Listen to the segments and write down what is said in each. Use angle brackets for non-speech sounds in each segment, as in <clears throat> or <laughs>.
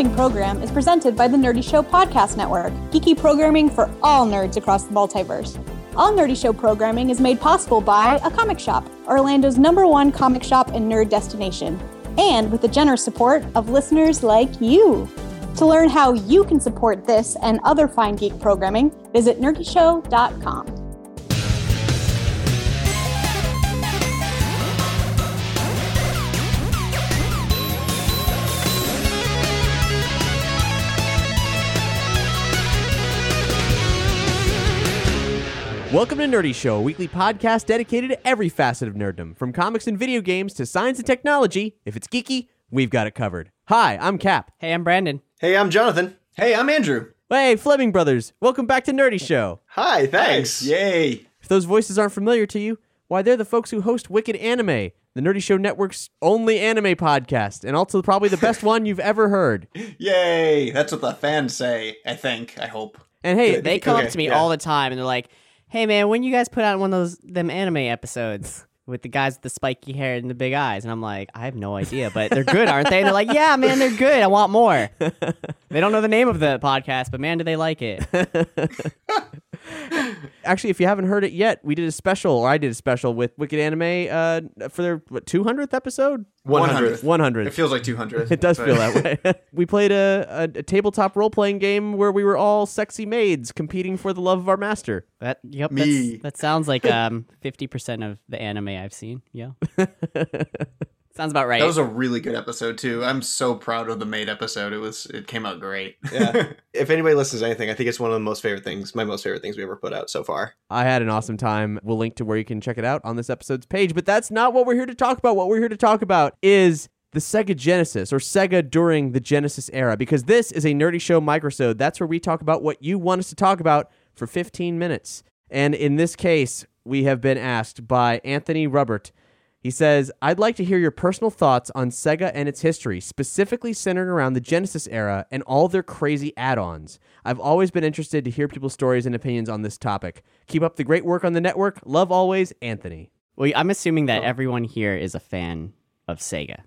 following program is presented by the Nerdy Show Podcast Network, geeky programming for all nerds across the multiverse. All Nerdy Show programming is made possible by A Comic Shop, Orlando's number one comic shop and nerd destination, and with the generous support of listeners like you. To learn how you can support this and other fine geek programming, visit nerdyshow.com. Welcome to Nerdy Show, a weekly podcast dedicated to every facet of nerddom, from comics and video games to science and technology. If it's geeky, we've got it covered. Hi, I'm Cap. Hey, I'm Brandon. Hey, I'm Jonathan. Hey, I'm Andrew. Hey, Fleming Brothers. Welcome back to Nerdy Show. Hi, thanks. Yay. If those voices aren't familiar to you, why, they're the folks who host Wicked Anime, the Nerdy Show Network's only anime podcast, and also probably the best <laughs> one you've ever heard. Yay. That's what the fans say, I think. I hope. And hey, They come Okay, up to me yeah. all the time and they're like, "Hey, man, when you guys put out one of those them anime episodes with the guys with the spiky hair and the big eyes?" And I'm like, "I have no idea, but they're good, aren't they?" And they're like, "Yeah, man, they're good. I want more." <laughs> they don't know the name of the podcast, but man, do they like it? <laughs> actually, if you haven't heard it yet, we did a special, or I did a special with Wicked Anime uh, for their what, 200th episode? 100th. 100th. It feels like 200. <laughs> It does but- feel that way. <laughs> we played a, a, a tabletop role playing game where we were all sexy maids competing for the love of our master. That yep, Me. That sounds like um 50% of the anime I've seen. Yeah. <laughs> sounds about right. That was a really good episode too. I'm so proud of the maid episode. It was it came out great. Yeah. <laughs> if anybody listens to anything, I think it's one of the most favorite things, my most favorite things we ever put out so far. I had an awesome time. We'll link to where you can check it out on this episode's page, but that's not what we're here to talk about. What we're here to talk about is the Sega Genesis or Sega during the Genesis era because this is a nerdy show microsode. That's where we talk about what you want us to talk about for 15 minutes. And in this case, we have been asked by Anthony Rubbert. He says, I'd like to hear your personal thoughts on Sega and its history, specifically centered around the Genesis era and all their crazy add ons. I've always been interested to hear people's stories and opinions on this topic. Keep up the great work on the network. Love always, Anthony. well, I'm assuming Oh. that everyone here is a fan of Sega.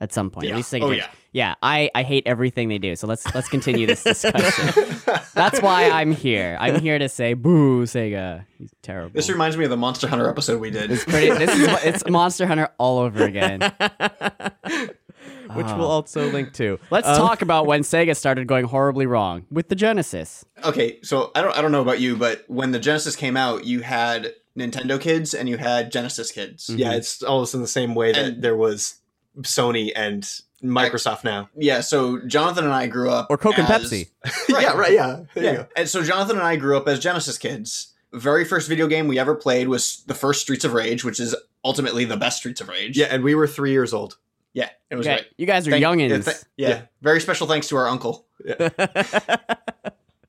At some point, Yeah. at least Sega. Oh, Genesis. yeah. I, I hate everything they do. So let's let's continue this discussion. That's why I'm here. I'm here to say, boo, Sega. He's terrible. This reminds me of the Monster Hunter episode we did. It's pretty. This is it's Monster Hunter all over again. <laughs> Which we'll also link to. Let's Um, talk about when <laughs> Sega started going horribly wrong with the Genesis. okay, so I don't I don't know about you, but when the Genesis came out, you had Nintendo kids and you had Genesis kids. Yeah, it's almost in the same way that And- there was Sony and Microsoft now. Yeah, so Jonathan and I grew up Or Coke and as- Pepsi. <laughs> yeah, right, yeah. There you Yeah. go. And so Jonathan and I grew up as Genesis kids. Very first video game we ever played was the first Streets of Rage, which is ultimately the best Streets of Rage. Yeah, and we were three years old. Yeah, it was Okay, great. you guys are Thank- youngins. Yeah, th- yeah. Yeah. Very special thanks to our uncle. <laughs> <laughs>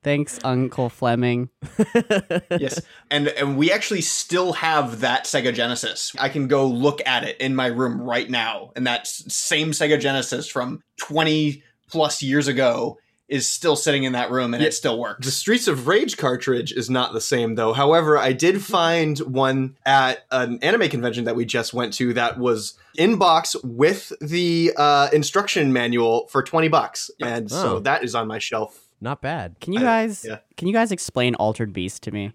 Thanks, Uncle Fleming. <laughs> yes. And and we actually still have that Sega Genesis. I can go look at it in my room right now. And that same Sega Genesis from 20 plus years ago is still sitting in that room and Yeah. it still works. The. Streets of Rage cartridge is not the same though. However, I did find one at an anime convention that we just went to that was in box with the uh, instruction manual for 20 bucks. And so Oh. that is on my shelf. Not bad. Can you I- guys yeah. can you guys explain Altered Beast to me?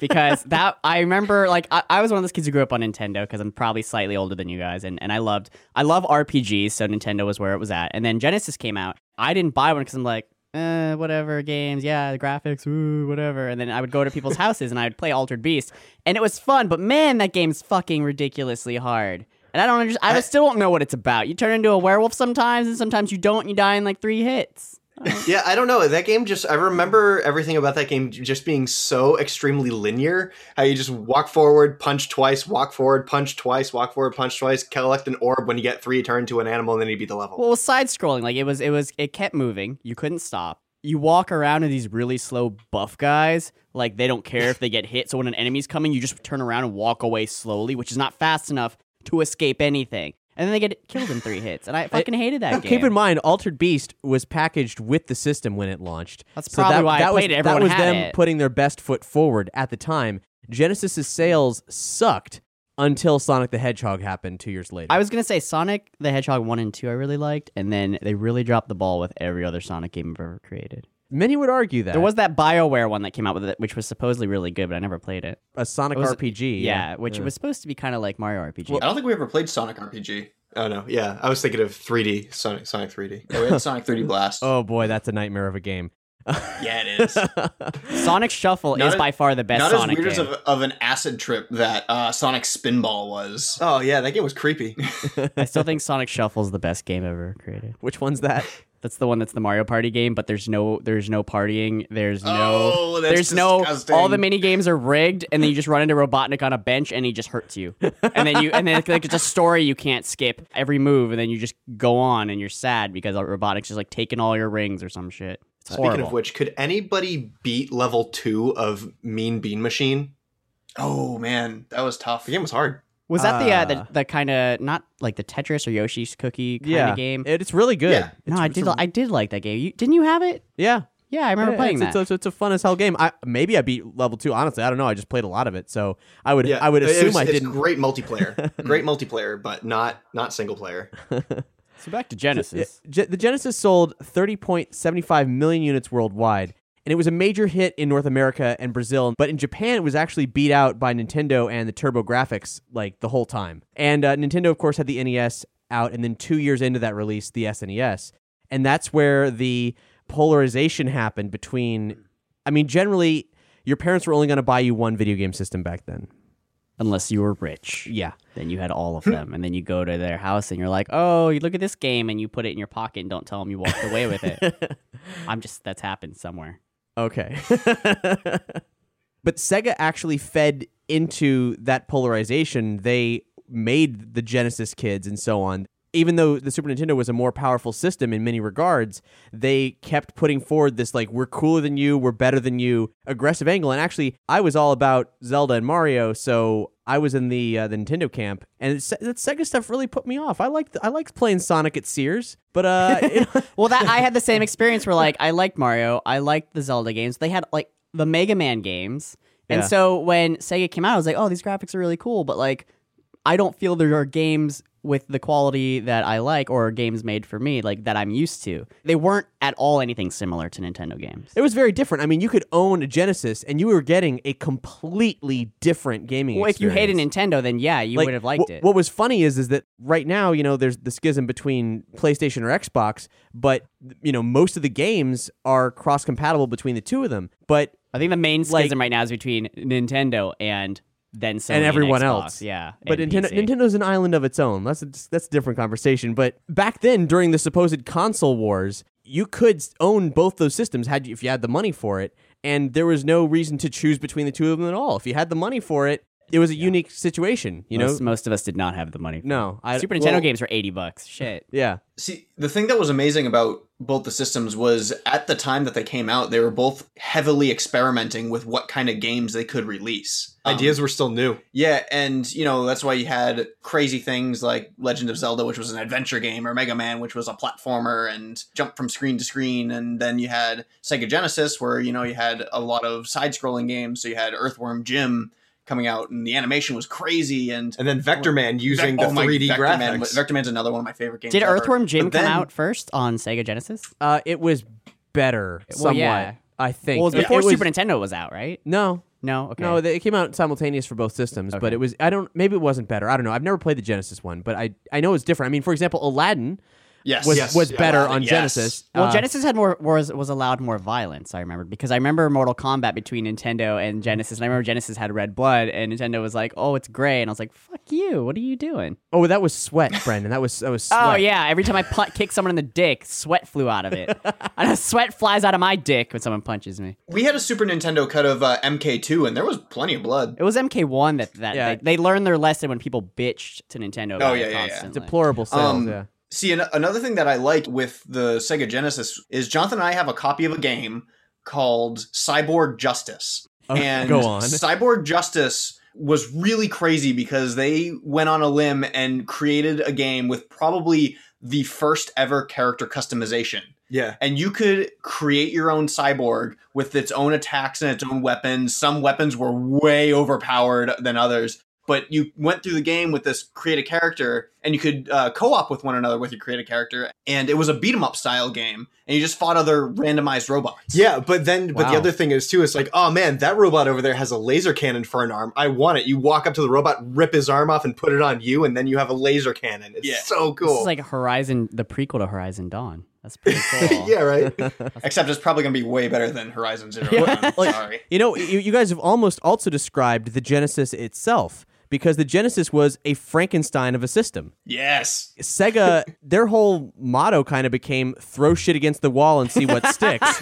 Because <laughs> that I remember like I, I was one of those kids who grew up on Nintendo because I'm probably slightly older than you guys and, and I loved I love RPGs so Nintendo was where it was at and then Genesis came out I didn't buy one because I'm like eh, whatever games yeah the graphics ooh whatever and then I would go to people's houses and I would play Altered Beast and it was fun but man that game's fucking ridiculously hard and I don't understand I, still don't know what it's about you turn into a werewolf sometimes and sometimes you don't and you die in like three hits Oh. Yeah, I don't know. That game just, I remember everything about that game just being so extremely linear. How you just walk forward, punch twice, walk forward, punch twice, walk forward, punch twice, collect an orb. When you get three, turn to an animal, and then you beat the level. Well, side scrolling. Like it was, it was, it kept moving. You couldn't stop. You walk around in these really slow buff guys. Like they don't care if they get hit. So when an enemy's coming, you just turn around and walk away slowly, which is not fast enough to escape anything. And then they get killed in three hits. And I <laughs> fucking hated that game. Keep in mind, Altered Beast was packaged with the system when it launched. That's probably why I was, played it. Everyone that was had them it. putting their best foot forward at the time. Genesis's sales sucked until Sonic the Hedgehog happened two years later. I was gonna say Sonic the Hedgehog one and two I really liked, and then they really dropped the ball with every other Sonic game I've ever created. Many would argue that There was that Bioware one that came out with it, which was supposedly really good, but I never played it. a Sonic It was- RPG. Yeah, which was supposed to be kind of like Mario RPG. I don't think we ever played Sonic RPG. Oh no, yeah, I was thinking of 3D Sonic Sonic 3D. Yeah, we had <laughs> Sonic 3D Blast. Oh boy, that's a nightmare of a game. <laughs> yeah, it is. <laughs> Sonic Shuffle Not is as- by far the best Not Sonic as weird game. as of, of an acid trip that uh, Sonic Spinball was. Oh yeah, that game was creepy. I still think Sonic Shuffle is the best game ever created. Which one's that? That's the one that's the Mario Party game, but there's no there's no partying. There's no Oh, that's there's no all the mini games are rigged, and then you just run into Robotnik on a bench, and he just hurts you. and then you and then like it's a story you can't skip every move, and then you just go on, and you're sad because Robotnik's just like taking all your rings or some shit. It's Speaking horrible. of which, could anybody beat level two of Mean Bean Machine? Oh man, that was tough. The game was hard. Was that the uh, the, the kind of not like the Tetris or Yoshi's Cookie kind yeah, of game? It, it's really good. Yeah. no, I did I did like that game. You, didn't you have it? Yeah. Yeah, I remember Yeah, playing it's, that. It's a, it's a fun as hell game. I maybe I beat level two. Honestly, I don't know. I just played a lot of it, so I would I would it assume was- I it's didn't. Great multiplayer, <laughs> great multiplayer, but not not single player. <laughs> so back to Genesis. Ge- the Genesis sold 30.75 million units worldwide, and it was a major hit in North America and Brazil. But in Japan, it was actually beat out by Nintendo and the TurboGrafx like the whole time. And uh, Nintendo, of course, had the NES out, and then two years into that release, the SNES, and that's where the polarization happened between. I mean, generally, your parents were only going to buy you one video game system back then. Unless you were rich. Yeah. Then you had all of them, and then you go to their house and you're like, "Oh, you look at this game," and you put it in your pocket and don't tell them you walked away with it. <laughs> I'm just that's happened somewhere. Okay. <laughs> but Sega actually fed into that polarization. They made the Genesis kids and so on. Even though the Super Nintendo was a more powerful system in many regards, they kept putting forward this like we're cooler than you, we're better than you aggressive angle. And actually, I was all about Zelda and Mario, so I was in the uh, the Nintendo camp, and that Sega stuff really put me off. I liked I liked playing Sonic at Sears, but uh, <laughs> <laughs> Well, that I had the same experience where like I liked Mario, I liked the Zelda games. They had like the Mega Man games, and Yeah. so when Sega came out, I was like, "Oh, these graphics are really cool," but like I don't feel there are games with the quality that I like or games made for me like that I'm used to. They weren't at all anything similar to Nintendo games. It was very different. I mean, you could own a Genesis and you were getting a completely different gaming Well, if you hated. Nintendo, then yeah, you Like, would have liked it. What was funny is is that right now, you know, there's the schism between PlayStation or Xbox, but you know, most of the games are cross compatible between the two of them. But I think the main like- schism right now is between Nintendo and then Sony and everyone Xbox. else. Yeah, But Nintendo. Nintendo's an island of its own. That's a, that's a different conversation. But back then, during the supposed console wars, you could own both those systems had you, if you had the money for it, and there was no reason to choose between the two of them at all. If you had the money for it, it was a unique situation. You know, most, most of us did not have the money. No, it. I- Super Nintendo well- games were eighty bucks. Shit. yeah. See, the thing that was amazing about both the systems was at the time that they came out, they were both heavily experimenting with what kind of games they could release. Um, Ideas were still new. Yeah, and you know that's why you had crazy things like Legend of Zelda, which was an adventure game, or Mega Man, which was a platformer and jump from screen to screen, and then you had Sega Genesis, where you know you had a lot of side-scrolling games. So you had Earthworm Jim coming out, and the animation was crazy, and And then Vector Man using Vec- oh the my, 3D Vector graphics. Man, Vector Man's another one of my favorite games. Did ever. Earthworm Jim But come out first on Sega Genesis? Uh, it was better, Well, somewhat. yeah. I think. Well, it was It- before was- Super Nintendo was out, right? No, No. Okay. no, it came out simultaneous for both systems. But it was. I don't. Maybe it wasn't better. I don't know. I've never played the Genesis one, but I I know it's different. I mean, for example, Aladdin. Yes, was yes, was yeah, better Aladdin, on yes. Genesis. Well, Uh, Genesis had more was was allowed more violence. I remember because I remember Mortal Kombat between Nintendo and Genesis, and I remember Genesis had red blood, and Nintendo was like, "Oh, it's gray," and I was like, "Fuck you! What are you doing?" Oh, that was sweat, Brendan. That was that was sweat. Oh yeah! Every time I pu- kick someone in the dick, sweat flew out of it, <laughs> and sweat flies out of my dick when someone punches me. We had a Super Nintendo cut of uh, MK2, and there was plenty of blood. It was MK1 that that Yeah. they, they learned their lesson when people bitched to Nintendo. About Oh, yeah, it yeah, yeah. Deplorable sales. Um, yeah. See, an- another thing that I like with the Sega Genesis is Jonathan and I have a copy of a game called Cyborg Justice. Oh, and go on. <laughs> Cyborg Justice was really crazy because they went on a limb and created a game with probably the first ever character customization. Yeah. And you could create your own cyborg with its own attacks and its own weapons. Some weapons were way overpowered than others, but you went through the game with this create a character and you could uh, co-op with one another with your create a character and it was a beat 'em up style game and you just fought other randomized robots Yeah, but then, but the other thing is too, it's like, oh man, that robot over there has a laser cannon for an arm. I want it. You walk up to the robot, rip his arm off, and put it on you, and then you have a laser cannon. It's Yeah. so This cool. is like Horizon, the prequel to Horizon Dawn. That's pretty <laughs> cool. yeah, right. <laughs> except it's probably going to be way better than horizon zero Dawn. Like, sorry You know, you, you guys have almost also described the Genesis itself because the Genesis was a Frankenstein of a system. yes Sega, <laughs> their whole motto kind of became throw shit against the wall and see what <laughs> sticks.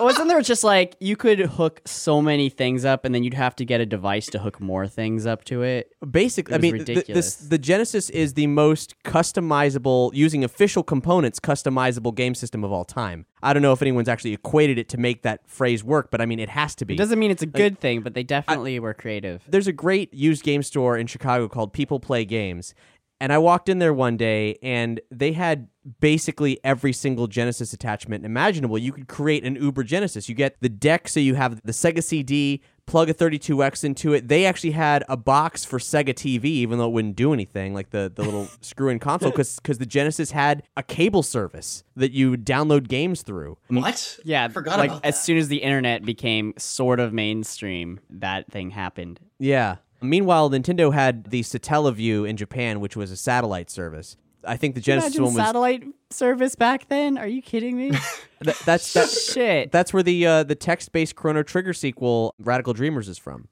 Wasn't there just like you could hook so many things up, and then you'd have to get a device to hook more things up to it? Basically, I It was mean, th- th- ridiculous. this, the Genesis is the most customizable, using official components, customizable game system of all time. I don't know if anyone's actually equated it to make that phrase work, but I mean, it has to be. It doesn't mean it's a good thing, but they definitely were creative. there's a great used game store in Chicago called People Play Games. And I walked in there one day and they had basically every single Genesis attachment imaginable. You could create an Uber Genesis. You get the deck, so you have the Sega CD, plug a 32X into it. They actually had a box for Sega TV, even though it wouldn't do anything, like the, the little <laughs> screw in console, because the Genesis had a cable service that you would download games through. what Yeah, I forgot like about as soon as the internet became sort of mainstream, that thing happened. Yeah. Meanwhile, Nintendo had the Satellaview in Japan, which was a satellite service. I think the Genesis one was satellite service back then. Are you kidding me? <laughs> Th- that's that, Shit, that's where the uh, the text-based Chrono Trigger sequel Radical Dreamers is from.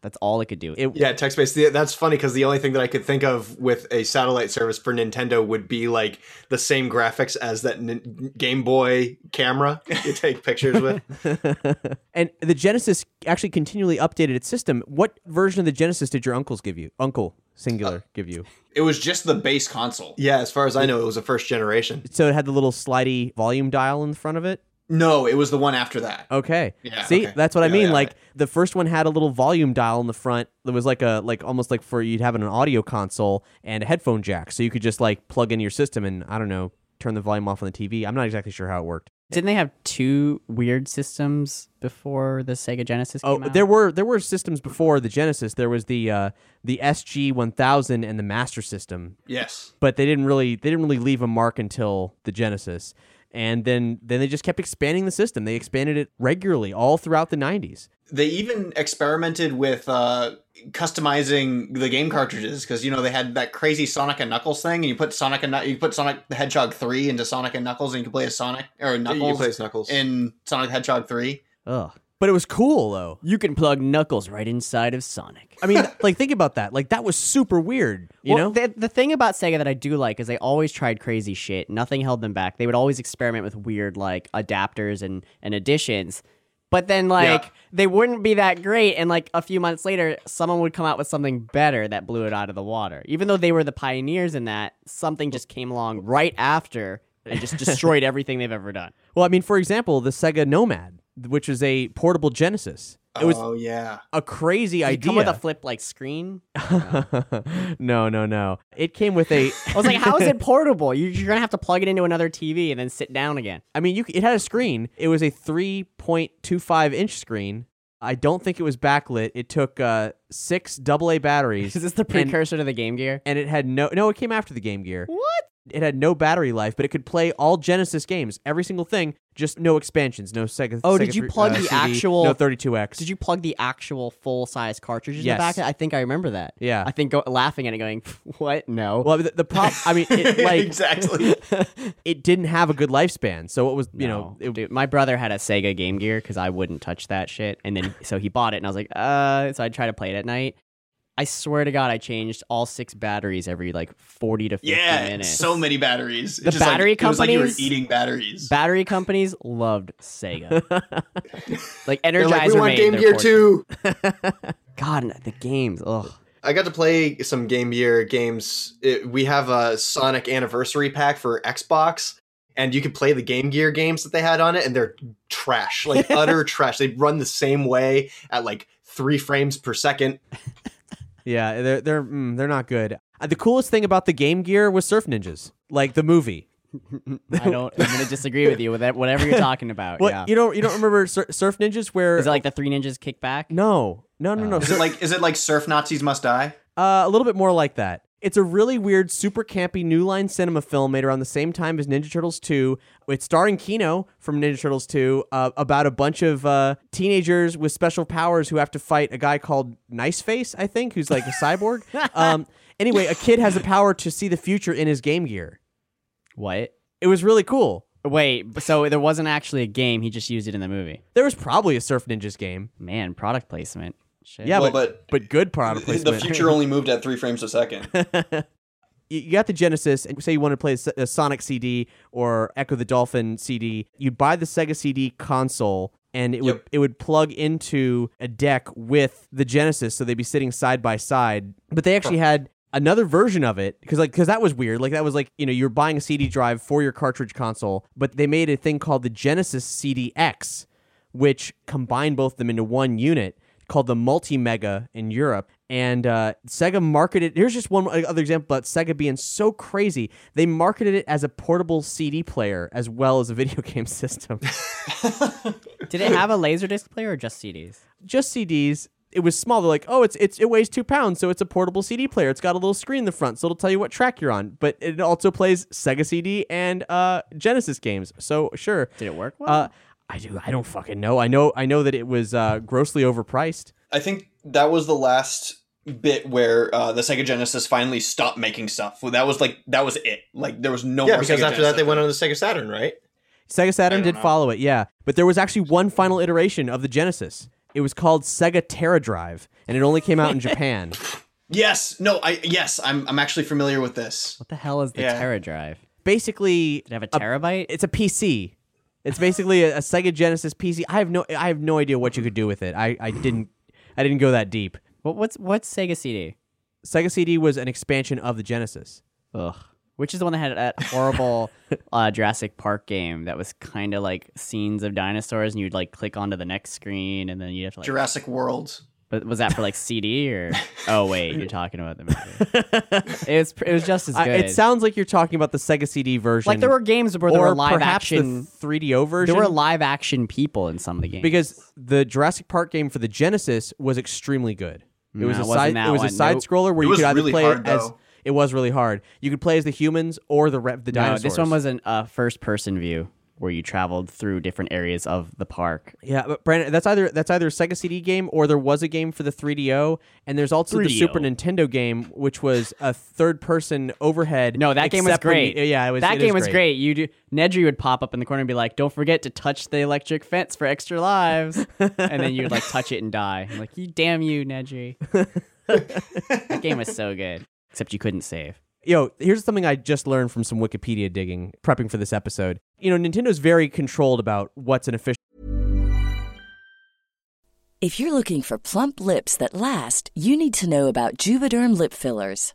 That's all it could do. It, Yeah, text based. That's funny because the only thing that I could think of with a satellite service for Nintendo would be like the same graphics as that Nin- Game Boy camera you take pictures with. <laughs> and the Genesis actually continually updated its system. What version of the Genesis did your uncles give you? Uncle singular uh, give you. it was just the base console Yeah, as far as I know, it was a first generation. So it had the little slidey volume dial in front of it. No it was the one after that Okay. Yeah, See, okay. that's what I Yeah, mean. yeah, like right. the first one had a little volume dial in the front that was like a like almost like for you'd have an audio console and a headphone jack, so you could just like plug in your system and I don't know turn the volume off on the TV. I'm not exactly sure how it worked. Didn't they have two weird systems before the Sega Genesis Oh, out? there were there were systems before the Genesis. There was the uh, the SG 1000 and the Master System, yes but they didn't really they didn't really leave a mark until the Genesis. And then then they just kept expanding the system. They expanded it regularly all throughout the 90s. they even experimented with uh, customizing the game cartridges because you know they had that crazy Sonic and Knuckles thing, and you put Sonic and Knu- you put Sonic the Hedgehog three into Sonic and Knuckles, and you can play as Sonic or You Knuckles play as Knuckles. in Sonic the Hedgehog three. Ugh. But it was cool though. you can plug Knuckles right inside of Sonic. I mean, <laughs> like think about that. Like that was super weird, you well, know? the, the thing about Sega that I do like is they always tried crazy shit. Nothing held them back. They would always experiment with weird like adapters and and additions. But then like Yeah. they wouldn't be that great and like a few months later someone would come out with something better that blew it out of the water. Even though they were the pioneers in that, something just came along right after and just <laughs> destroyed everything they've ever done. well, I mean, for example, the Sega Nomad, which is a portable Genesis. It was oh yeah, a crazy Did it idea. come with a flip like screen. <laughs> no, no, no. It came with a I was like, how is it <laughs> portable? You- You're gonna have to plug it into another TV and then sit down again. I mean, you it had a screen. It was a 3.25 inch screen. I don't think it was backlit. It took uh, six AA batteries. <laughs> Is this the and- precursor to the Game Gear? And, it had no no. It came after the Game Gear. What? It had no battery life, but it could play all Genesis games, every single thing, just no expansions, no Sega. Oh, Sega did you three- plug uh, the CD, actual- No 32X. Did you plug the actual full size cartridge in Yes. the back? I think I remember that. Yeah. I think go, laughing at it, going, <laughs> "What? No." Well, the, the problem. I mean, it, <laughs> like exactly. <laughs> it didn't have a good lifespan, so it was you know it, Dude, my brother had a Sega Game Gear because I wouldn't touch that shit, and then so he bought it, and I was like, uh. So I'd try to play it at night. I swear to God, I changed all six batteries every like forty to fifty Yeah, minutes. so many batteries. The It's just battery like, It was like you were companies- eating batteries. Battery companies loved Sega. <laughs> like They're Energizer like, we want Game Gear too. <laughs> God, the games. Ugh. I got to play some Game Gear games. It, we have a Sonic Anniversary Pack for Xbox, and you could play the Game Gear games that they had on it, and they're trash, like <laughs> utter trash. They run the same way at like three frames per second. Yeah they're they're mm, they're not good. Uh, the coolest thing about the Game Gear was Surf Ninjas, like the movie. I don't. I'm gonna disagree with you with that. Whatever you're talking about. What yeah. you don't you don't remember Sur- Surf Ninjas where Is it like the Three Ninjas Kickback? no no no no Is it like is it like Surf Nazis Must Die? Uh, a little bit more like that. It's a really weird, super campy New Line Cinema film made around the same time as Ninja Turtles 2. It's starring Keno from Ninja Turtles 2 uh, about a bunch of uh, teenagers with special powers who have to fight a guy called Nice Face, I think, who's like a cyborg. <laughs> um, anyway, a kid has the power to see the future in his Game Gear. What? It was really cool. Wait. So there wasn't actually a game. He just used it in the movie. There was probably a Surf Ninjas game. Man, product placement. Shit. Yeah, Well, but, but good product The future only moved at three <laughs> frames a second. <laughs> you you got the Genesis, and say you want to play a Sonic CD or Echo the Dolphin CD, you'd buy the Sega CD console, and it would it would plug into a deck with the Genesis, so they'd be sitting side by side. But they actually had another version of it because like because that was weird. Like that was like you know you're buying a CD drive for your cartridge console, but they made a thing called the Genesis CDX, which combined both of them into one unit called the Multi Mega in Europe. And uh, Sega marketed. Here's just one other example about Sega being so crazy. They marketed it as a portable CD player as well as a video <laughs> game system. <laughs> Did it have a laserdisc player or just CDs? just CDs. It was small. They're like, oh, it's it's it weighs two pounds, so it's a portable CD player. It's got a little screen in the front, so it'll tell you what track you're on. But it also plays Sega CD and uh, Genesis games. So sure. Did it work well? Uh, I do. I don't fucking know. I know. I know that it was uh, grossly overpriced. I think that was the last bit where uh, the Sega Genesis finally stopped making stuff. Well, that was like that was it. Like there was no yeah, more. because Sega after that they went on the Sega Saturn, right? Sega Saturn I don't did know. follow it, yeah. But there was actually one final iteration of the Genesis. It was called Sega Tera Drive, and it only came out in <laughs> Japan. Yes, no, I yes, I'm I'm actually familiar with this. what the hell is the yeah. Tera Drive? Basically, Did it have a terabyte? it's a PC. It's basically a, a Sega Genesis PC. I have no, I have no idea what you could do with it. I, I didn't, I didn't go that deep. what, what's what's Sega CD? Sega CD was an expansion of the Genesis. Ugh. Which is the one that had that horrible <laughs> uh, Jurassic Park game that was kind of like scenes of dinosaurs, and you'd like click onto the next screen, and then you have to like. Jurassic World. But was that for like CD or? <laughs> Oh wait, you're talking about the movie. <laughs> it was it was just as I, good. it sounds like you're talking about the Sega CD version. like there were games where there or were live perhaps action. the 3DO version. There were live action people in some of the games because the Jurassic Park game for the Genesis was extremely good. It was No, a it wasn't side. It was a side Nope. scroller where It you could either really play hard, as. though. It was really hard. You could play as the humans or the re- the no, dinosaurs. this one was a uh, first person view where you traveled through different areas of the park. Yeah, but Brandon, that's either that's either a Sega CD game or there was a game for the 3DO, and there's also the 3DO. Super Nintendo game, which was a third-person overhead. No, that game was great. you- yeah, it was. That game was great. You do, Nedry would pop up in the corner and be like, "Don't forget to touch the electric fence for extra lives," <laughs> and then you'd like touch it and die. I'm like, "You damn you, Nedry." <laughs> that game was so good, except you couldn't save. Yo, here's something I just learned from some Wikipedia digging, prepping for this episode. You know, Nintendo's very controlled about what's an official. If you're looking for plump lips that last, you need to know about Juvederm lip fillers.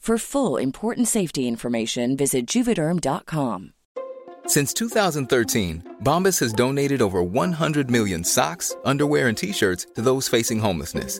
For full important safety information, visit juvederm.com. Since 2013, Bombas has donated over 100 million socks, underwear, and t shirts to those facing homelessness.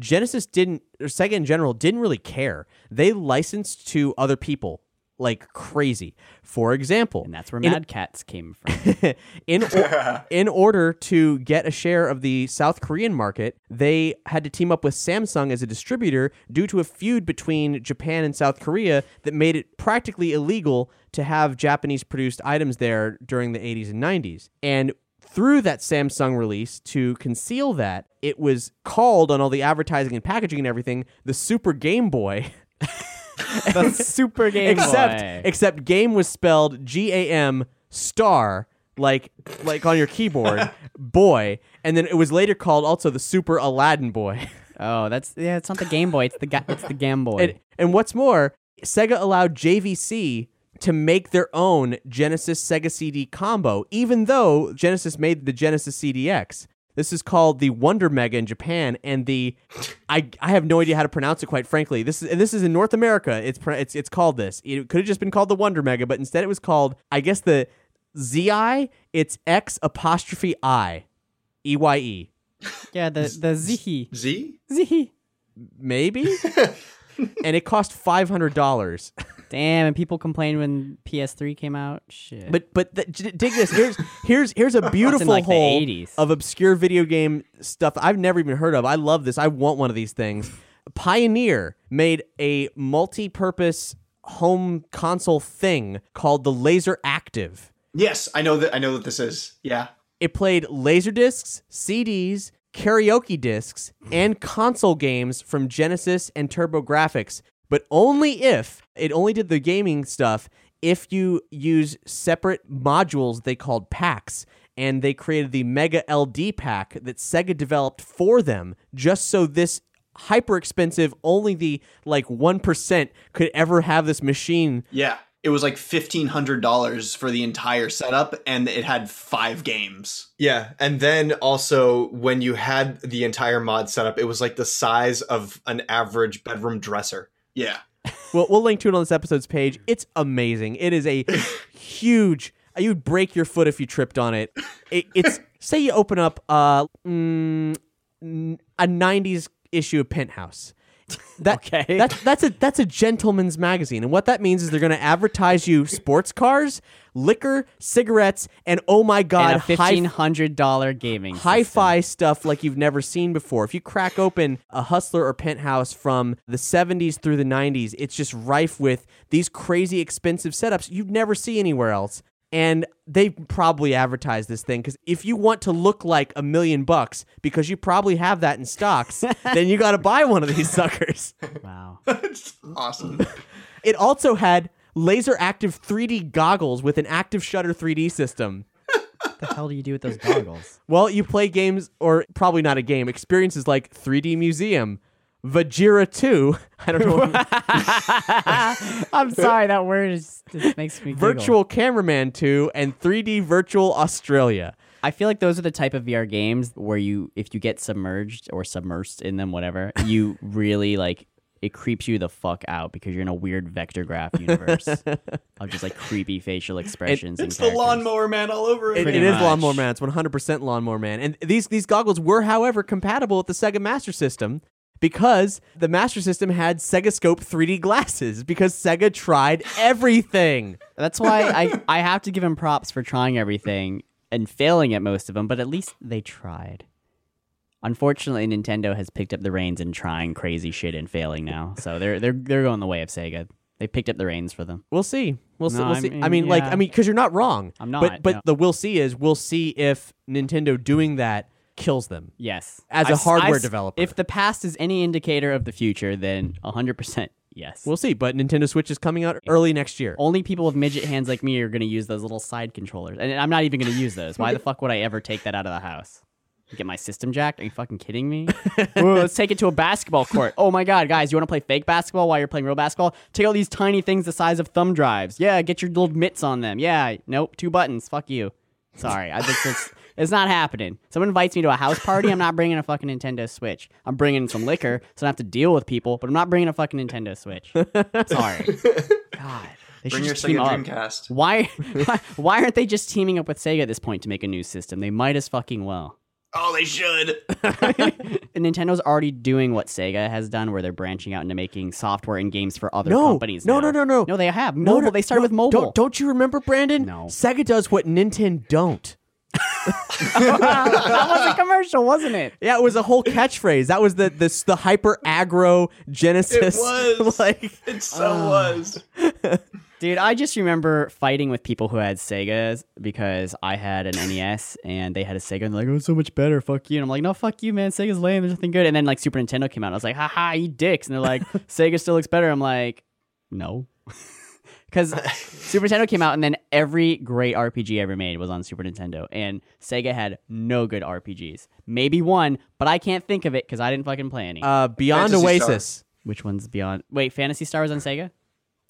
Genesis didn't, or Sega in general, didn't really care. They licensed to other people like crazy. For example, And that's where in- Mad Catz came from. <laughs> in or- <laughs> in order to get a share of the South Korean market, they had to team up with Samsung as a distributor due to a feud between Japan and South Korea that made it practically illegal to have Japanese produced items there during the 80s and 90s. And through that Samsung release to conceal that, it was called on all the advertising and packaging and everything the Super Game Boy. <laughs> the Super <laughs> Game except Boy. except game was spelled G A M star like like on your keyboard <laughs> boy and then it was later called also the Super Aladdin Boy. Oh, that's yeah. It's not the Game Boy. It's the ga- it's the Game Boy. and, and what's more, Sega allowed JVC to make their own Genesis Sega CD combo, even though Genesis made the Genesis CDX. This is called the Wonder Mega in Japan, and the I I have no idea how to pronounce it. Quite frankly, this is and this is in North America. It's it's it's called this. It could have just been called the Wonder Mega, but instead it was called I guess the ZI. It's X apostrophe I, E Y E. yeah, the the Zihi Z? Zihi. Maybe. <laughs> and it cost five hundred dollars. Damn, and people complained when PS3 came out. Shit. But but th- dig this. Here's here's here's a <laughs> beautiful like, hole 80s. of obscure video game stuff I've never even heard of. I love this. I want one of these things. Pioneer made a multi-purpose home console thing called the Laser Active. Yes, I know that. I know what this is. Yeah. It played laser discs, CDs, karaoke discs, and console games from Genesis and TurboGrafx, but only if it only did the gaming stuff if you use separate modules they called packs. And they created the Mega LD pack that Sega developed for them just so this hyper expensive, only the like 1% could ever have this machine Yeah. It was like fifteen hundred dollars for the entire setup, and it had five games. Yeah, and then also when you had the entire mod setup, it was like the size of an average bedroom dresser. Yeah. <laughs> We'll, we'll link to it on this episode's page. It's amazing. It is a <laughs> huge. You'd break your foot if you tripped on it. it it's <laughs> say you open up uh, mm, n- a '90s issue of Penthouse. That, Okay. That's that's a that's a gentleman's magazine, and what that means is they're going to advertise you sports cars, liquor, cigarettes, and oh my god, and a fifteen hundred dollar gaming system. hi-fi stuff like you've never seen before. If you crack open a Hustler or Penthouse from the 70s through the 90s, it's just rife with these crazy expensive setups you'd never see anywhere else. And they probably advertise this thing because if you want to look like a million bucks, because you probably have that in stocks, <laughs> then you got to buy one of these suckers. <laughs> Wow. <laughs> It's awesome. It also had laser active 3D goggles with an active shutter 3D system. what the hell do you do with those goggles? Well, you play games, or probably not a game, experiences like 3D Museum, Vajira 2. <laughs> I don't know. <laughs> I'm sorry, that word is, just makes me giggle. Virtual Cameraman 2 and 3D Virtual Australia. I feel like those are the type of VR games where you, if you get submerged or submersed in them, whatever, you <laughs> really like it creeps you the fuck out because you're in a weird vector graph universe of just like creepy facial expressions. it's and the lawnmower man all over It, again. it is. Lawnmower Man. It's 100% Lawnmower Man. And these, these goggles were, however, compatible with the Sega Master System because the Master System had Sega Scope 3D glasses because Sega tried everything. That's why I, I have to give him props for trying everything and failing at most of them, but at least they tried. Unfortunately, Nintendo has picked up the reins and trying crazy shit and failing now. So they're they're they're going the way of Sega. They picked up the reins for them. We'll see. We'll see. No, We'll I see. mean, I mean, like, yeah. I mean, because you're not wrong. I'm not, But but no. the we'll see is we'll see if Nintendo doing that kills them. Yes. As a hardware developer. If the past is any indicator of the future, then 100% yes. We'll see. But Nintendo Switch is coming out early next year. Only people with midget hands like me are going to use those little side controllers. And I'm not even going to use those. Why the <laughs> fuck would I ever take that out of the house? Get my system jacked? Are you fucking kidding me? <laughs> Ooh, let's take it to a basketball court. Oh my god, guys, you want to play fake basketball while you're playing real basketball? Take all these tiny things the size of thumb drives. Yeah, get your little mitts on them. Yeah, nope, two buttons. Fuck you. Sorry, I think it's it's not happening. Someone invites me to a house party, I'm not bringing a fucking Nintendo Switch. I'm bringing some liquor, so I don't have to deal with people, but I'm not bringing a fucking Nintendo Switch. Sorry. <laughs> God. They Bring your Sega. Dreamcast. Why, <laughs> why why aren't they just teaming up with Sega at this point to make a new system? They might as fucking well. Oh, they should. And <laughs> Nintendo's already doing what Sega has done, where they're branching out into making software and games for other No, companies. no, now. no, no, no. No, they have No, mobile. no, they started no, with mobile. Don't, don't you remember, Brandon? No. Sega does what Nintendo don't. That was a commercial, wasn't it? Yeah, it was a whole catchphrase. That was the this the hyper aggro Genesis. It <laughs> was. like It so uh. was. Dude, I just remember fighting with people who had Segas because I had an NES and they had a Sega and they're like, oh, it's so much better. Fuck you. And I'm like, no, fuck you, man. Sega's lame. There's nothing good. And then like Super Nintendo came out. I was like, haha, you dicks. And they're like, Sega still looks better. I'm like, no. <laughs> Because <laughs> Super Nintendo came out and then every great RPG ever made was on Super Nintendo. And Sega had no good RPGs. Maybe one, but I can't think of it because I didn't fucking play any. uh, Beyond Phantasy Oasis. Which one's beyond? Wait, Phantasy Star was on Sega?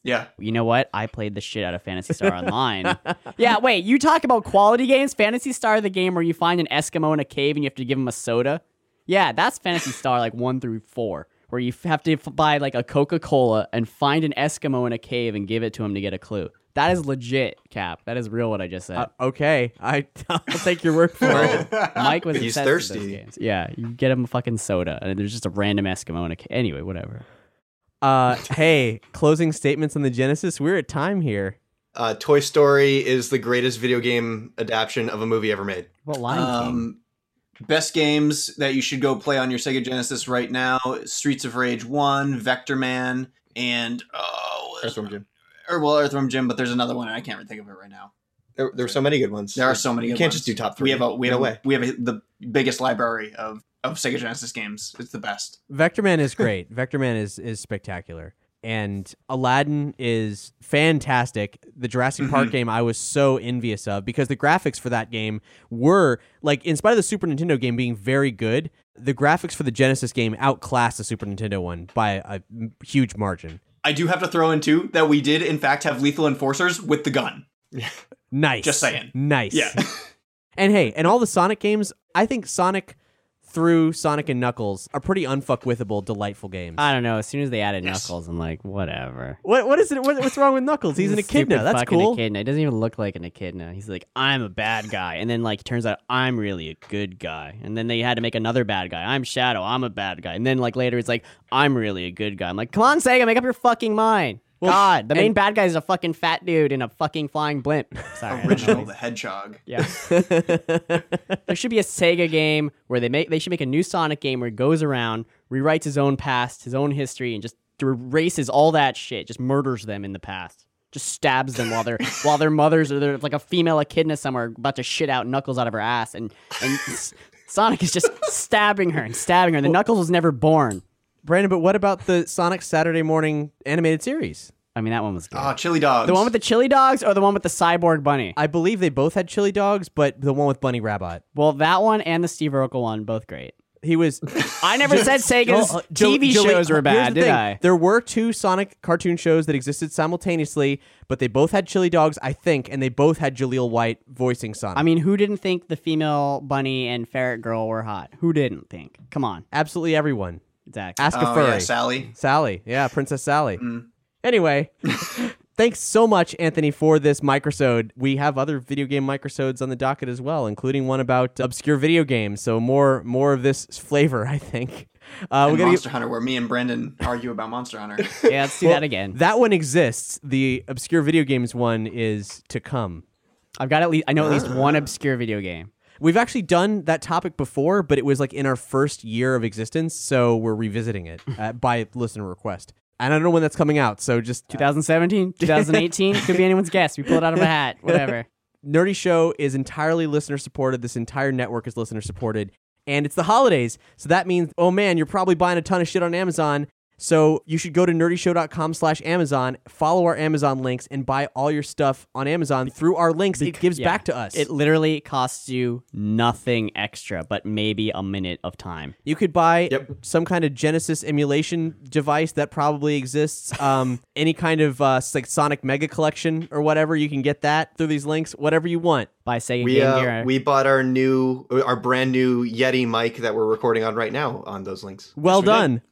Yeah. You know what? I played the shit out of Phantasy Star Online. <laughs> yeah, wait, you talk about quality games? Phantasy Star, the game where you find an Eskimo in a cave and you have to give him a soda? Yeah, that's Phantasy Star, like one through four, where you have to f- buy like a Coca Cola and find an Eskimo in a cave and give it to him to get a clue. That is legit, Cap. That is real what I just said. Uh, okay, I <laughs> I'll take your word for it. <laughs> Mike was He's obsessed those thirsty. games. Yeah, you get him a fucking soda, and there's just a random Eskimo in a cave. Anyway, whatever. Uh, hey, closing statements on the Genesis. We're at time here. Uh, Toy Story is the greatest video game adaptation of a movie ever made. What Lion King? Best games that you should go play on your Sega Genesis right now: Streets of Rage One, Vector Man, and oh, Earthworm Jim. or well, Earthworm Jim. But there's another one, and I can't think of it right now. There, there were so many good ones. There are so many. You good can't ones. just do top three. We have a we No have way. we have a, the biggest library of of Sega Genesis games. It's the best. Vector Man is great. Vector Man is is spectacular. And Aladdin is fantastic. The Jurassic Mm-hmm. Park game I was so envious of because the graphics for that game were like in spite of the Super Nintendo game being very good, the graphics for the Genesis game outclassed the Super Nintendo one by a huge margin. I do have to throw in too that we did in fact have lethal enforcers with the gun. <laughs> Nice. Just saying. Nice. Yeah. <laughs> And hey, and all the Sonic games, I think Sonic through Sonic and Knuckles are pretty unfuckwithable, delightful games. I don't know. As soon as they added Yes. Knuckles, I'm like, whatever. what what is it? What, what's wrong with Knuckles? He's an a echidna. stupid That's fucking cool. Echidna. He doesn't even look like an echidna. He's like, I'm a bad guy, and then like it turns out I'm really a good guy, and then they had to make another bad guy. I'm Shadow. I'm a bad guy, and then like later it's like I'm really a good guy. I'm like, come on, Sega, make up your fucking mind. God, the main bad guy is a fucking fat dude in a fucking flying blimp. Sorry, I. Original the Hedgehog. Yeah. <laughs> there should be a Sega game where they make they should make a new Sonic game where he goes around, rewrites his own past, his own history, and just erases all that shit, just murders them in the past. Just stabs them while they're <laughs> while their mothers or they're like a female echidna somewhere about to shit out knuckles out of her ass and and Sonic is just <laughs> stabbing her and stabbing her. And the Knuckles was never born. Brandon, but what about the Sonic Saturday morning animated series? I mean that one was good. Oh, chili dogs. the one with the chili dogs or the one with the cyborg bunny? I believe they both had chili dogs, but the one with Bunny Rabbit. well, that one and the Steve Urkel one, both great. He was. <laughs> I never said Sega's Jo- TV Joey, shows were here's bad, did thing. I? There were two Sonic cartoon shows that existed simultaneously, but they both had chili dogs, I think, and they both had Jaleel White voicing Sonic. I mean, who didn't think the female bunny and ferret girl were hot? Who didn't think? Come on, absolutely everyone. Exactly. Ask a Oh, furry. yeah, Sally. Sally. Yeah, Princess Sally. Anyway, <laughs> thanks so much, Anthony, for this microsode. We have other video game microsodes on the docket as well, including one about obscure video games. So more more of this flavor, I think. Uh, And we gotta Monster get, Hunter, where me and Brandon argue about Monster Hunter. <laughs> Yeah, let's do that again. that one exists. The obscure video games one is to come. I've got at least I know at least one obscure video game. We've actually done that topic before, but it was like in our first year of existence, so we're revisiting it <laughs> uh, by listener request. And I don't know when that's coming out, so just <laughs> 2017, 2018 could be anyone's guess. We pull it out of a hat. <laughs> Whatever. Nerdy Show is entirely listener supported. This entire network is listener supported. And it's the holidays. So that means, oh man, you're probably buying a ton of shit on Amazon. So you should go to nerdyshow.com slash Amazon, follow our Amazon links, and buy all your stuff on Amazon through our links. it gives Yeah. back to us. It literally costs you nothing extra, but maybe a minute of time. you could buy Yep. some kind of Genesis emulation device that probably exists. Um, <laughs> any kind of uh, like Sonic Mega Collection or whatever, you can get that through these links. Whatever you want. By Sega We Game uh, Gear. we bought our new, our brand new Yeti mic that we're recording on right now on those links. Well we did.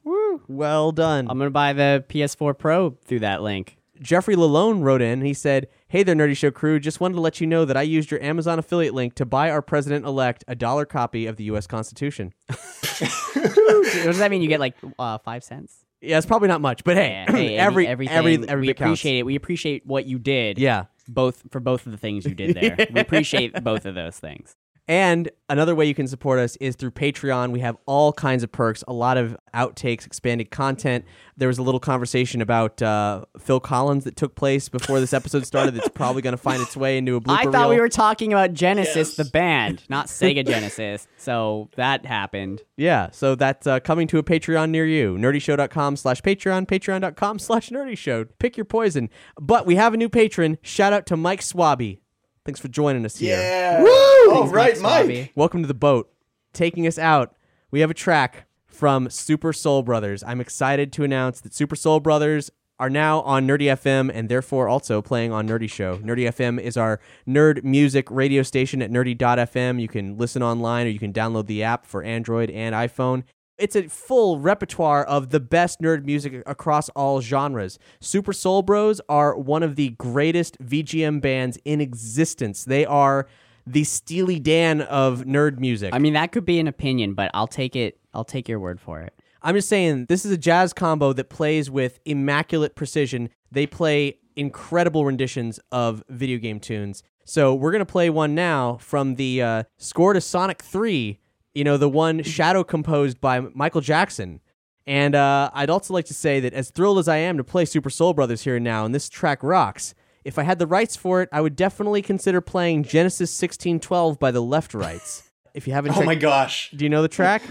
Well done. I'm gonna buy the PS4 Pro through that link. Jeffrey Lalone wrote in he said, Hey there, Nerdy Show crew. Just wanted to let you know that I used your Amazon affiliate link to buy our president elect a dollar copy of the U.S. Constitution. <laughs> what does that mean? You get like uh, five cents? Yeah, it's probably not much, but hey, Yeah, hey, <clears throat> every, everything, every, every we bit counts. appreciate it. We appreciate what you did. Yeah. both for both of the things you did there. <laughs> We appreciate both of those things. And another way you can support us is through Patreon. We have all kinds of perks, a lot of outtakes, expanded content. There was a little conversation about uh, Phil Collins that took place before this episode started. That's probably going to find its way into a blooper I thought reel. we were talking about Genesis, the band, not Sega Genesis. So that happened. Yeah, so that's uh, coming to a Patreon near you. Nerdyshow.com slash Patreon, patreon.com slash nerdyshow. Pick your poison. But we have a new patron. Shout out to Mike Swabby. Thanks for joining us here. Yeah. Woo! Oh, right, Mike. Swabby. Welcome to the boat. Taking us out, we have a track from Super Soul Brothers. I'm excited to announce that Super Soul Brothers are now on Nerdy FM and therefore also playing on Nerdy Show. Nerdy FM is our nerd music radio station at nerdy.fm. You can listen online or you can download the app for Android and iPhone. It's a full repertoire of the best nerd music across all genres. Super Soul Bros are one of the greatest VGM bands in existence. They are the Steely Dan of nerd music. I mean, that could be an opinion, but I'll take it. I'll take your word for it. I'm just saying this is a jazz combo that plays with immaculate precision. They play incredible renditions of video game tunes. So we're gonna play one now from the uh, score to Sonic 3. You know, the one Shadow composed by Michael Jackson. And uh, I'd also like to say that as thrilled as I am to play Super Soul Brothers here and now, and this track rocks. If I had the rights for it, I would definitely consider playing Genesis 1612 by the Left Rights. If you haven't, Oh checked- my gosh. do you know the track?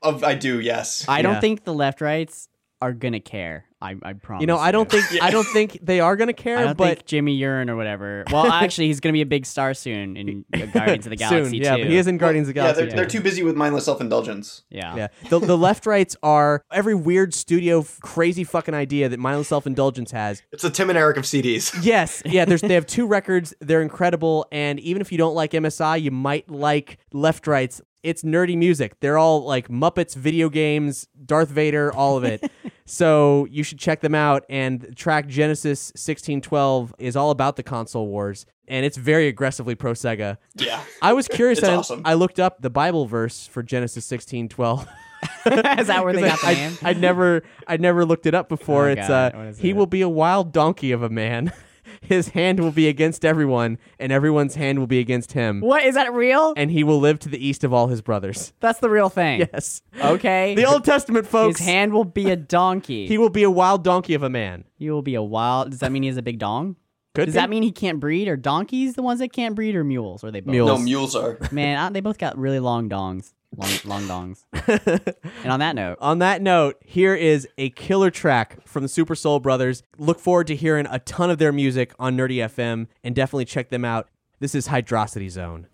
Of, I do, yes. I Yeah. don't think the left rights are gonna care. I, I promise. You know, I don't think <laughs> I don't think they are gonna care, I don't but think Jimmy Urine or whatever. Well, <laughs> actually, he's gonna be a big star soon in <laughs> Guardians of the Galaxy soon, yeah, too. but he is in Guardians of the yeah, Galaxy. they're, they're too busy with mindless self-indulgence. Yeah. yeah, the, the left rights are every weird studio f- crazy fucking idea that mindless self indulgence has. It's the Tim and Eric of CDs. Yes, yeah. There's they have two records. They're incredible, and even if you don't like MSI, you might like left rights. It's nerdy music. They're all like Muppets, video games, Darth Vader, all of it. <laughs> so you should check them out. And track Genesis 1612 is all about the console wars, and it's very aggressively pro Sega. Yeah. I was <laughs> curious. It's I- awesome. I looked up the Bible verse for Genesis 1612. <laughs> is that where they got the I, name? I'd never, I'd never looked it up before. Oh, it's God. uh, What is he it? will be a wild donkey of a man. His hand will be against everyone, and everyone's hand will be against him. What is that real? And he will live to the east of all his brothers. That's the real thing. Yes, Okay. the Old Testament, folks. His hand will be a <laughs> donkey. He will be a wild donkey of a man. He will be a wild. Does that mean he has a big dong? Could Does be. that mean he can't breed? Are donkeys the ones that can't breed, or mules? Or they both? Mules. No, mules are. Man, I, they both got really long dongs. Long, long dongs. <laughs> and on that note, On that note, here is a killer track from the Super Soul Brothers. Look forward to hearing a ton of their music on Nerdy FM, and definitely check them out. This is Hydrocity Zone.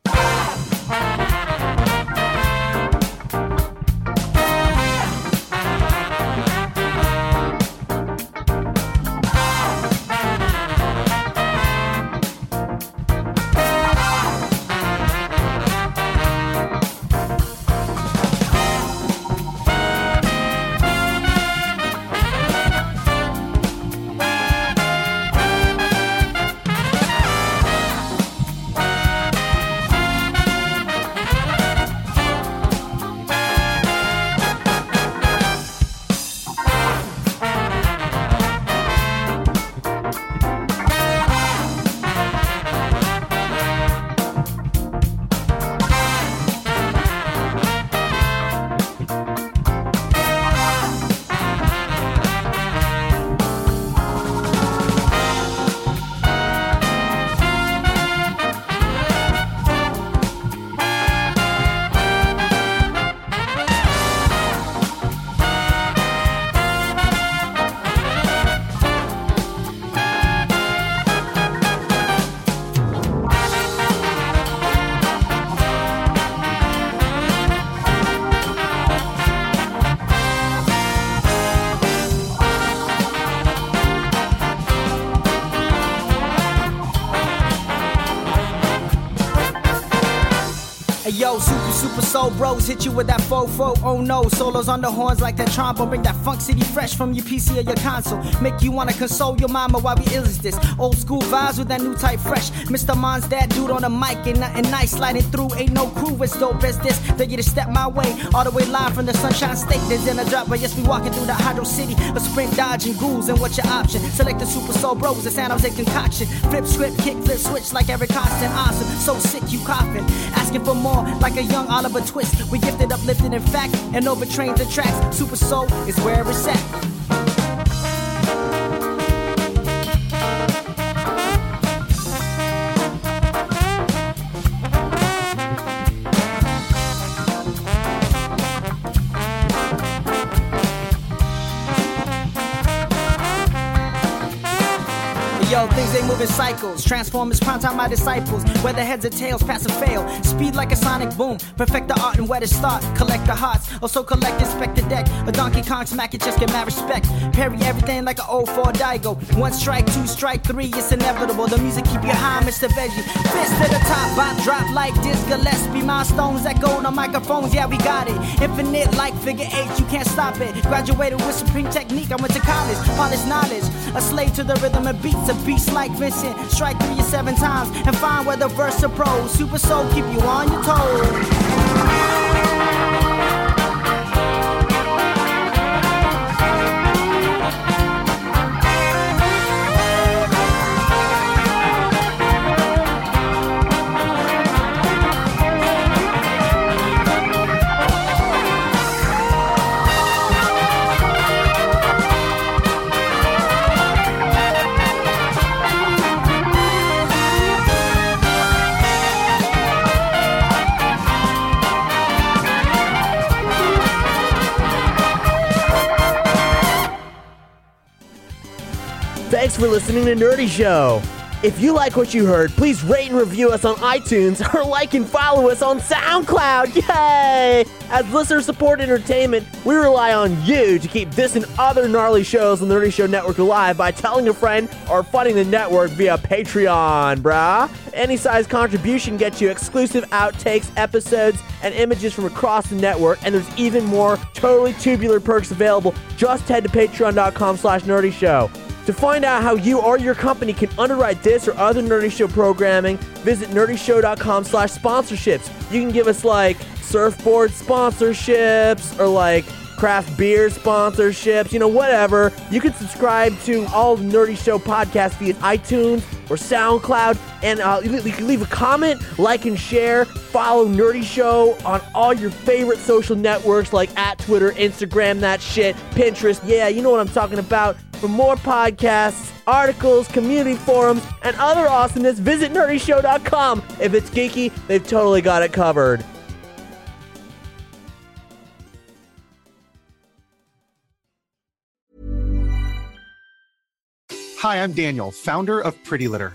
Super, soul bros hit you with that fofo. Oh no, solos on the horns like that trombone. Bring that funk city fresh from your PC or your console. Make you wanna console your mama while we ill this. Old school vibes with that new type fresh. Mr. Mon's that dude on the mic and nothing nice sliding through. Ain't no crew as dope as this. They get to step my way all the way live from the Sunshine State. There's in a drop, but yes, we walking through the Hydrocity. A sprint dodging ghouls and what's your option? Select the super soul bros, the San Jose concoction. Flip script, kick, flip switch like Eric Koston. Awesome, so sick you coughing. Asking for more like a young Oliver Twist. We gifted, uplifted, in fact, and overtrained the tracks. Super soul is where it's at. In cycles. Transformers, prime time my disciples. Whether heads or tails, pass or fail. Speed like a sonic boom. Perfect the art and where to start. Collect the hearts. Also collect, inspect the deck. A Donkey Kong smack it, just get mad respect. Parry everything like an 04 Daigo. One strike, two strike, three, it's inevitable. The music keep you high, Mr. Veggie. Fist to the top, bop, drop like Diz Gillespie. Milestones echoed on microphones, yeah, we got it. Infinite like figure eight, you can't stop it. Graduated with supreme technique, I went to college. Polished knowledge. A slave to the rhythm and beats, a beast like Vincent. Strike three or seven times and find where the verse pros. Super soul keep you on your toes. Listening to Nerdy Show. If you like what you heard, please rate and review us on iTunes <laughs> or like and follow us on SoundCloud. Yay! As listener support entertainment, we rely on you to keep this and other gnarly shows on the Nerdy Show Network alive by telling a friend or funding the network via Patreon, brah. Any size contribution gets you exclusive outtakes, episodes, and images from across the network, and there's even more totally tubular perks available. Just head to patreon.com slash nerdy show. To find out how you or your company can underwrite this or other Nerdy Show programming, visit nerdyshow.com slash sponsorships. You can give us like surfboard sponsorships or like craft beer sponsorships, you know, whatever. You can subscribe to all the Nerdy Show podcasts via iTunes or SoundCloud, and uh, you can leave a comment, like and share. Follow Nerdy Show on all your favorite social networks like at Twitter, Instagram, that shit, Pinterest. Yeah, you know what I'm talking about. For more podcasts, articles, community forums, and other awesomeness, visit nerdyshow.com. If it's geeky, they've totally got it covered. Hi, I'm Daniel, founder of Pretty Litter.